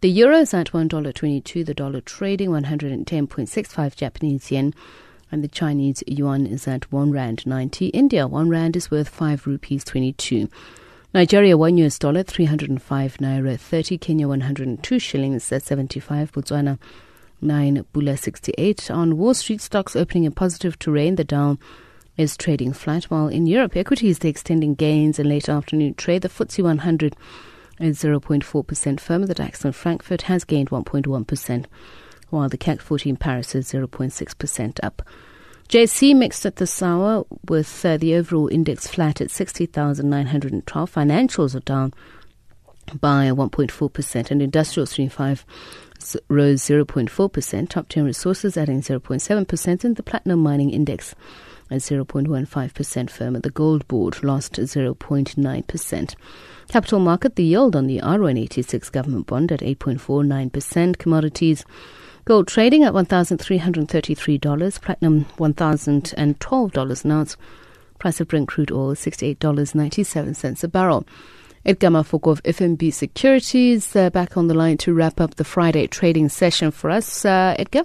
The euro is at $1.22, the dollar trading 110.65 Japanese yen, and the Chinese yuan is at 1 rand 90. India, 1 rand is worth 5 rupees 22. Nigeria, 1 US dollar, 305 naira 30. Kenya, 102 shillings, 75. Botswana, 9 Pula 68. On Wall Street, stocks opening in positive terrain. The Dow is trading flat, while in Europe, equities are extending gains in late afternoon trade. The FTSE 100 is 0.4% firmer. The DAX in Frankfurt has gained 1.1%, while the CAC 40 in Paris is 0.6% up. JSE mixed at the hour with uh, the overall index flat at 60,912. Financials are down by 1.4% and industrials 35 rose 0.4%. Top 10 resources adding 0.7% and the platinum mining index at 0.15% firm at The gold board lost 0.9%. Capital market, the yield on the R186 government bond at 8.49%. Commodities, Gold trading at $1,333, platinum $1,012 an ounce. Price of Brent crude oil $68.97 a barrel. Edgar Mafoko of FNB Securities uh, back on the line to wrap up the Friday trading session for us. Uh, Edgar?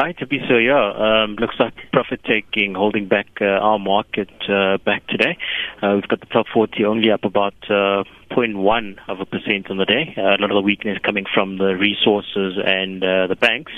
Hi, Thabiso. Yeah, um, looks like profit taking holding back uh, our market uh, back today. Uh, we've got the top 40 only up about uh, 0.1 of a percent on the day. Uh, a lot of the weakness coming from the resources and uh, the banks,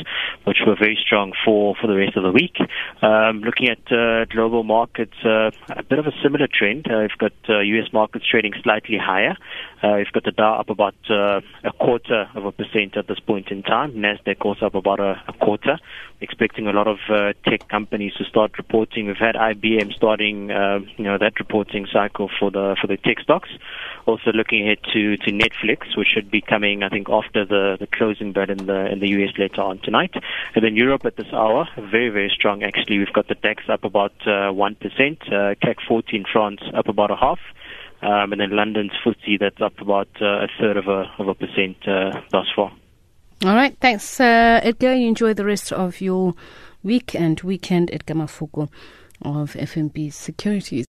which were very strong for, for the rest of the week. Um, looking at uh, global markets, uh, a bit of a similar trend. Uh, we've got uh, U.S. markets trading slightly higher. Uh, we've got the Dow up about uh, a quarter of a percent at this point in time. Nasdaq also up about a, a quarter. Expecting a lot of uh, tech companies to start reporting. We've had IBM starting, uh, you know, that reporting cycle for the for the tech stocks. Also looking ahead to, to Netflix, which should be coming, I think, after the, the closing bell in the in the US later on tonight. And then Europe at this hour, very very strong. Actually, we've got the DAX up about uh, one uh, percent, uh, CAC 40 in France up about a half. Um, and then London's FTSE that's up about uh, a third of a of a percent uh, thus far. All right, thanks, uh, Edgar. You enjoy the rest of your week and weekend. Edgar Mafoko of FNB Securities.